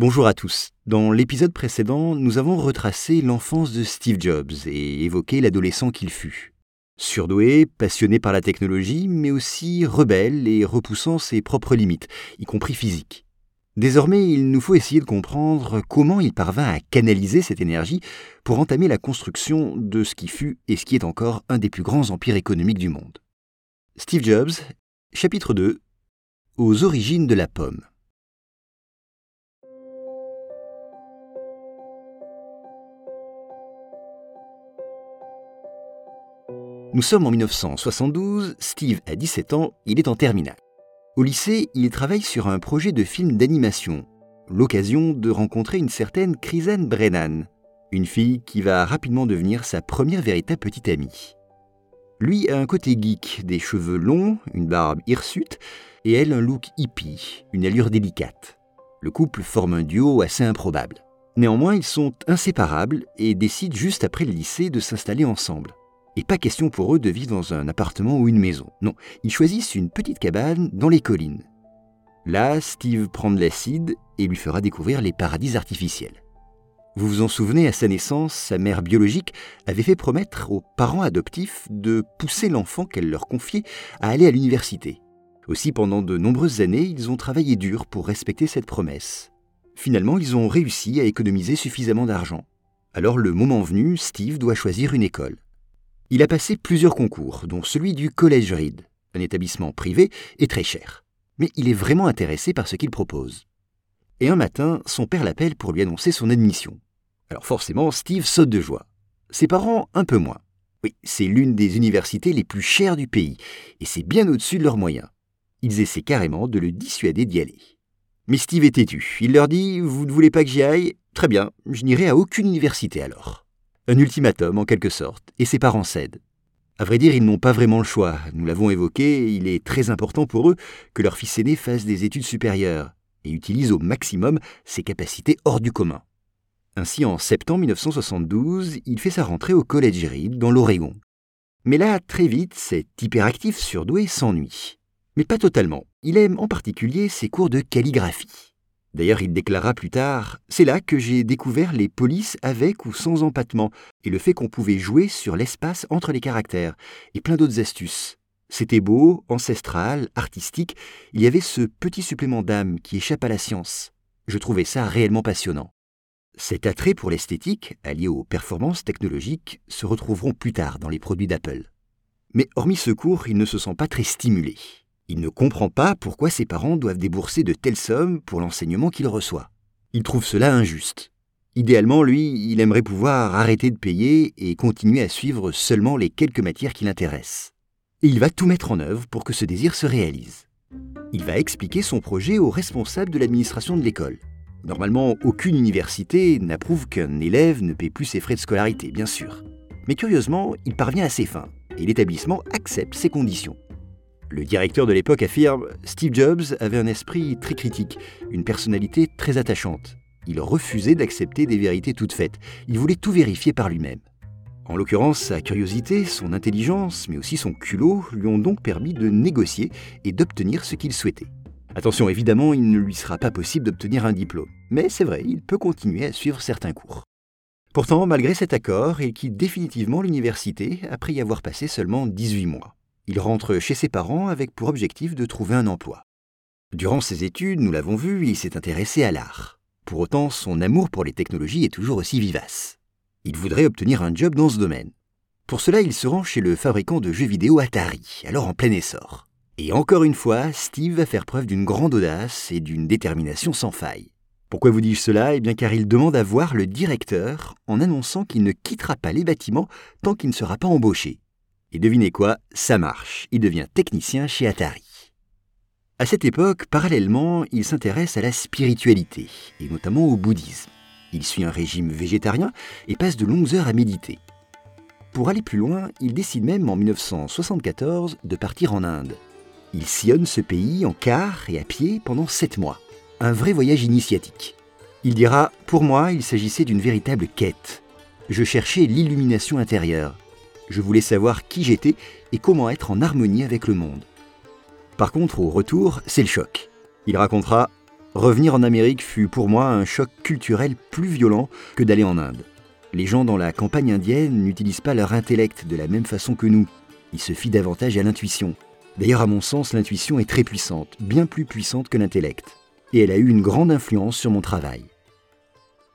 Bonjour à tous. Dans l'épisode précédent, nous avons retracé l'enfance de Steve Jobs et évoqué l'adolescent qu'il fut. Surdoué, passionné par la technologie, mais aussi rebelle et repoussant ses propres limites, y compris physiques. Désormais, il nous faut essayer de comprendre comment il parvint à canaliser cette énergie pour entamer la construction de ce qui fut et ce qui est encore un des plus grands empires économiques du monde. Steve Jobs, chapitre 2 Aux origines de la pomme. Nous sommes en 1972, Steve a 17 ans, il est en terminale. Au lycée, il travaille sur un projet de film d'animation, l'occasion de rencontrer une certaine Chrysanne Brennan, une fille qui va rapidement devenir sa première véritable petite amie. Lui a un côté geek, des cheveux longs, une barbe hirsute, et elle un look hippie, une allure délicate. Le couple forme un duo assez improbable. Néanmoins, ils sont inséparables et décident juste après le lycée de s'installer ensemble. Et pas question pour eux de vivre dans un appartement ou une maison. Non, ils choisissent une petite cabane dans les collines. Là, Steve prend de l'acide et lui fera découvrir les paradis artificiels. Vous vous en souvenez, à sa naissance, sa mère biologique avait fait promettre aux parents adoptifs de pousser l'enfant qu'elle leur confiait à aller à l'université. Aussi, pendant de nombreuses années, ils ont travaillé dur pour respecter cette promesse. Finalement, ils ont réussi à économiser suffisamment d'argent. Alors, le moment venu, Steve doit choisir une école. Il a passé plusieurs concours, dont celui du Collège Reed, un établissement privé et très cher. Mais il est vraiment intéressé par ce qu'il propose. Et un matin, son père l'appelle pour lui annoncer son admission. Alors forcément, Steve saute de joie. Ses parents, un peu moins. Oui, c'est l'une des universités les plus chères du pays, et c'est bien au-dessus de leurs moyens. Ils essaient carrément de le dissuader d'y aller. Mais Steve est têtu. Il leur dit Vous ne voulez pas que j'y aille? Très bien, je n'irai à aucune université alors. Un ultimatum en quelque sorte, et ses parents cèdent. À vrai dire, ils n'ont pas vraiment le choix. Nous l'avons évoqué, il est très important pour eux que leur fils aîné fasse des études supérieures et utilise au maximum ses capacités hors du commun. Ainsi, en septembre 1972, il fait sa rentrée au College Reed, dans l'Oregon. Mais là, très vite, cet hyperactif surdoué s'ennuie. Mais pas totalement. Il aime en particulier ses cours de calligraphie. D'ailleurs, il déclara plus tard C'est là que j'ai découvert les polices avec ou sans empattement, et le fait qu'on pouvait jouer sur l'espace entre les caractères, et plein d'autres astuces. C'était beau, ancestral, artistique, il y avait ce petit supplément d'âme qui échappe à la science. Je trouvais ça réellement passionnant. Cet attrait pour l'esthétique, allié aux performances technologiques, se retrouveront plus tard dans les produits d'Apple. Mais hormis ce cours, il ne se sent pas très stimulé. Il ne comprend pas pourquoi ses parents doivent débourser de telles sommes pour l'enseignement qu'il reçoit. Il trouve cela injuste. Idéalement, lui, il aimerait pouvoir arrêter de payer et continuer à suivre seulement les quelques matières qui l'intéressent. Et il va tout mettre en œuvre pour que ce désir se réalise. Il va expliquer son projet aux responsables de l'administration de l'école. Normalement, aucune université n'approuve qu'un élève ne paie plus ses frais de scolarité, bien sûr. Mais curieusement, il parvient à ses fins, et l'établissement accepte ses conditions. Le directeur de l'époque affirme Steve Jobs avait un esprit très critique, une personnalité très attachante. Il refusait d'accepter des vérités toutes faites. Il voulait tout vérifier par lui-même. En l'occurrence, sa curiosité, son intelligence, mais aussi son culot lui ont donc permis de négocier et d'obtenir ce qu'il souhaitait. Attention, évidemment, il ne lui sera pas possible d'obtenir un diplôme, mais c'est vrai, il peut continuer à suivre certains cours. Pourtant, malgré cet accord, il quitte définitivement l'université après y avoir passé seulement 18 mois. Il rentre chez ses parents avec pour objectif de trouver un emploi. Durant ses études, nous l'avons vu, il s'est intéressé à l'art. Pour autant, son amour pour les technologies est toujours aussi vivace. Il voudrait obtenir un job dans ce domaine. Pour cela, il se rend chez le fabricant de jeux vidéo Atari, alors en plein essor. Et encore une fois, Steve va faire preuve d'une grande audace et d'une détermination sans faille. Pourquoi vous dis-je cela? Eh bien car il demande à voir le directeur en annonçant qu'il ne quittera pas les bâtiments tant qu'il ne sera pas embauché. Et devinez quoi, ça marche, il devient technicien chez Atari. À cette époque, parallèlement, il s'intéresse à la spiritualité, et notamment au bouddhisme. Il suit un régime végétarien et passe de longues heures à méditer. Pour aller plus loin, il décide même en 1974 de partir en Inde. Il sillonne ce pays en car et à pied pendant sept mois. Un vrai voyage initiatique. Il dira Pour moi, il s'agissait d'une véritable quête. Je cherchais l'illumination intérieure. Je voulais savoir qui j'étais et comment être en harmonie avec le monde. Par contre, au retour, c'est le choc. Il racontera Revenir en Amérique fut pour moi un choc culturel plus violent que d'aller en Inde. Les gens dans la campagne indienne n'utilisent pas leur intellect de la même façon que nous. Ils se fient davantage à l'intuition. D'ailleurs, à mon sens, l'intuition est très puissante, bien plus puissante que l'intellect. Et elle a eu une grande influence sur mon travail.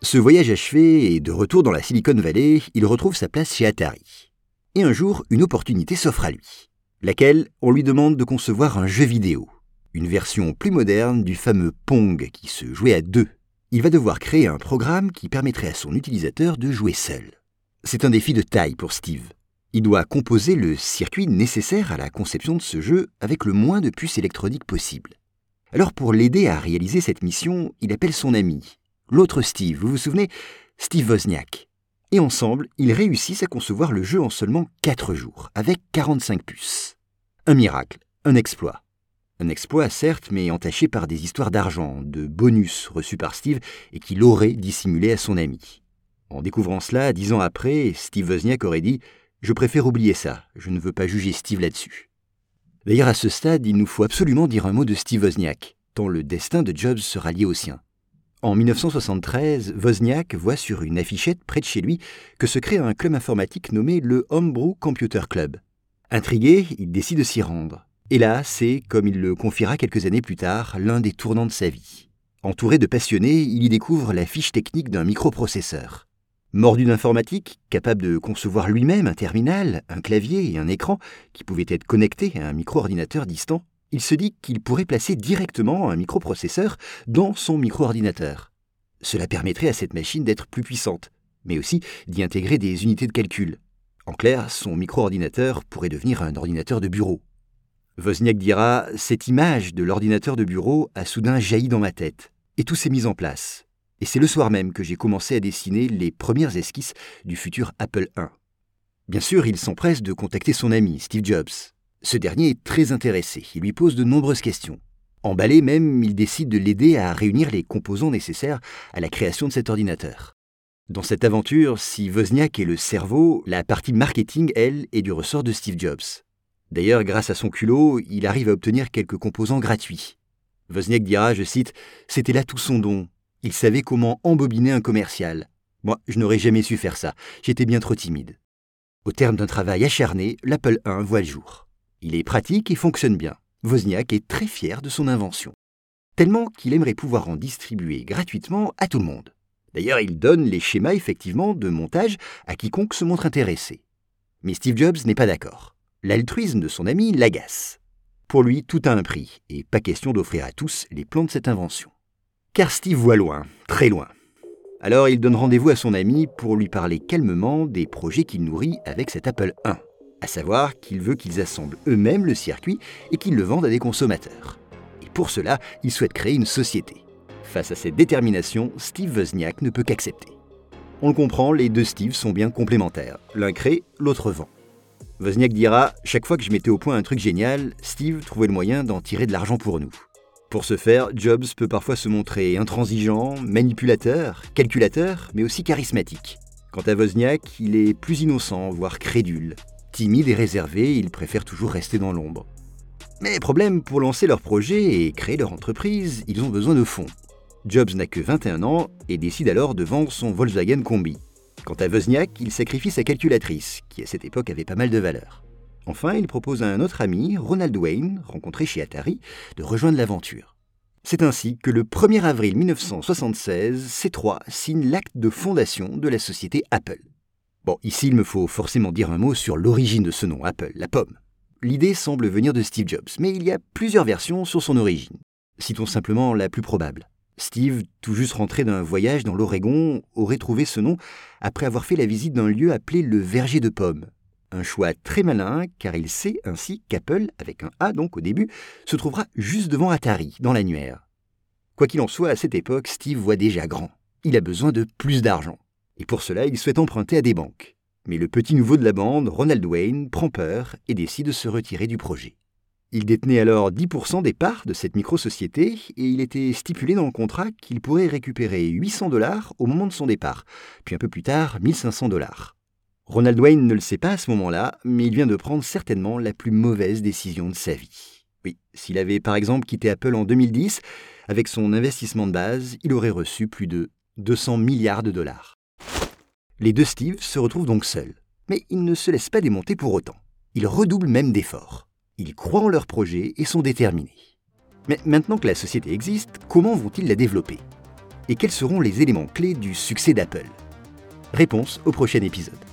Ce voyage achevé et de retour dans la Silicon Valley, il retrouve sa place chez Atari. Et un jour, une opportunité s'offre à lui. Laquelle, on lui demande de concevoir un jeu vidéo une version plus moderne du fameux Pong qui se jouait à deux. Il va devoir créer un programme qui permettrait à son utilisateur de jouer seul. C'est un défi de taille pour Steve. Il doit composer le circuit nécessaire à la conception de ce jeu avec le moins de puces électroniques possible. Alors pour l'aider à réaliser cette mission, il appelle son ami, l'autre Steve, vous vous souvenez? Steve Wozniak. Et ensemble, ils réussissent à concevoir le jeu en seulement 4 jours, avec 45 puces. Un miracle, un exploit. Un exploit, certes, mais entaché par des histoires d'argent, de bonus reçus par Steve et qu'il aurait dissimulé à son ami. En découvrant cela, dix ans après, Steve Wozniak aurait dit Je préfère oublier ça, je ne veux pas juger Steve là-dessus. D'ailleurs, à ce stade, il nous faut absolument dire un mot de Steve Wozniak, tant le destin de Jobs sera lié au sien. En 1973, Wozniak voit sur une affichette près de chez lui que se crée un club informatique nommé le Homebrew Computer Club. Intrigué, il décide de s'y rendre. Et là, c'est, comme il le confiera quelques années plus tard, l'un des tournants de sa vie. Entouré de passionnés, il y découvre la fiche technique d'un microprocesseur. Mordu d'informatique, capable de concevoir lui-même un terminal, un clavier et un écran qui pouvaient être connectés à un micro-ordinateur distant, il se dit qu'il pourrait placer directement un microprocesseur dans son micro-ordinateur. Cela permettrait à cette machine d'être plus puissante, mais aussi d'y intégrer des unités de calcul. En clair, son micro-ordinateur pourrait devenir un ordinateur de bureau. Wozniak dira Cette image de l'ordinateur de bureau a soudain jailli dans ma tête, et tout s'est mis en place. Et c'est le soir même que j'ai commencé à dessiner les premières esquisses du futur Apple I. Bien sûr, il s'empresse de contacter son ami, Steve Jobs. Ce dernier est très intéressé, il lui pose de nombreuses questions. Emballé même, il décide de l'aider à réunir les composants nécessaires à la création de cet ordinateur. Dans cette aventure, si Wozniak est le cerveau, la partie marketing, elle, est du ressort de Steve Jobs. D'ailleurs, grâce à son culot, il arrive à obtenir quelques composants gratuits. Wozniak dira, je cite, C'était là tout son don. Il savait comment embobiner un commercial. Moi, je n'aurais jamais su faire ça. J'étais bien trop timide. Au terme d'un travail acharné, l'Apple I voit le jour. Il est pratique et fonctionne bien. Wozniak est très fier de son invention. Tellement qu'il aimerait pouvoir en distribuer gratuitement à tout le monde. D'ailleurs, il donne les schémas effectivement de montage à quiconque se montre intéressé. Mais Steve Jobs n'est pas d'accord. L'altruisme de son ami l'agace. Pour lui, tout a un prix, et pas question d'offrir à tous les plans de cette invention. Car Steve voit loin, très loin. Alors il donne rendez-vous à son ami pour lui parler calmement des projets qu'il nourrit avec cet Apple I, à savoir qu'il veut qu'ils assemblent eux-mêmes le circuit et qu'ils le vendent à des consommateurs. Et pour cela, il souhaite créer une société. Face à cette détermination, Steve Wozniak ne peut qu'accepter. On le comprend, les deux Steve sont bien complémentaires. L'un crée, l'autre vend. Wozniak dira Chaque fois que je mettais au point un truc génial, Steve trouvait le moyen d'en tirer de l'argent pour nous. Pour ce faire, Jobs peut parfois se montrer intransigeant, manipulateur, calculateur, mais aussi charismatique. Quant à Wozniak, il est plus innocent, voire crédule. Timide et réservé, il préfère toujours rester dans l'ombre. Mais problème, pour lancer leur projet et créer leur entreprise, ils ont besoin de fonds. Jobs n'a que 21 ans et décide alors de vendre son Volkswagen Combi. Quant à Wozniak, il sacrifie sa calculatrice, qui à cette époque avait pas mal de valeur. Enfin, il propose à un autre ami, Ronald Wayne, rencontré chez Atari, de rejoindre l'aventure. C'est ainsi que le 1er avril 1976, ces trois signent l'acte de fondation de la société Apple. Bon, ici il me faut forcément dire un mot sur l'origine de ce nom, Apple, la pomme. L'idée semble venir de Steve Jobs, mais il y a plusieurs versions sur son origine. Citons simplement la plus probable. Steve, tout juste rentré d'un voyage dans l'Oregon, aurait trouvé ce nom après avoir fait la visite d'un lieu appelé le Verger de Pommes. Un choix très malin, car il sait ainsi qu'Apple, avec un A donc au début, se trouvera juste devant Atari, dans l'annuaire. Quoi qu'il en soit, à cette époque, Steve voit déjà grand. Il a besoin de plus d'argent. Et pour cela, il souhaite emprunter à des banques. Mais le petit nouveau de la bande, Ronald Wayne, prend peur et décide de se retirer du projet. Il détenait alors 10% des parts de cette micro-société et il était stipulé dans le contrat qu'il pourrait récupérer 800 dollars au moment de son départ, puis un peu plus tard 1500 dollars. Ronald Wayne ne le sait pas à ce moment-là, mais il vient de prendre certainement la plus mauvaise décision de sa vie. Oui, s'il avait par exemple quitté Apple en 2010, avec son investissement de base, il aurait reçu plus de 200 milliards de dollars. Les deux Steve se retrouvent donc seuls, mais ils ne se laissent pas démonter pour autant. Ils redoublent même d'efforts. Ils croient en leur projet et sont déterminés. Mais maintenant que la société existe, comment vont-ils la développer? Et quels seront les éléments clés du succès d'Apple? Réponse au prochain épisode.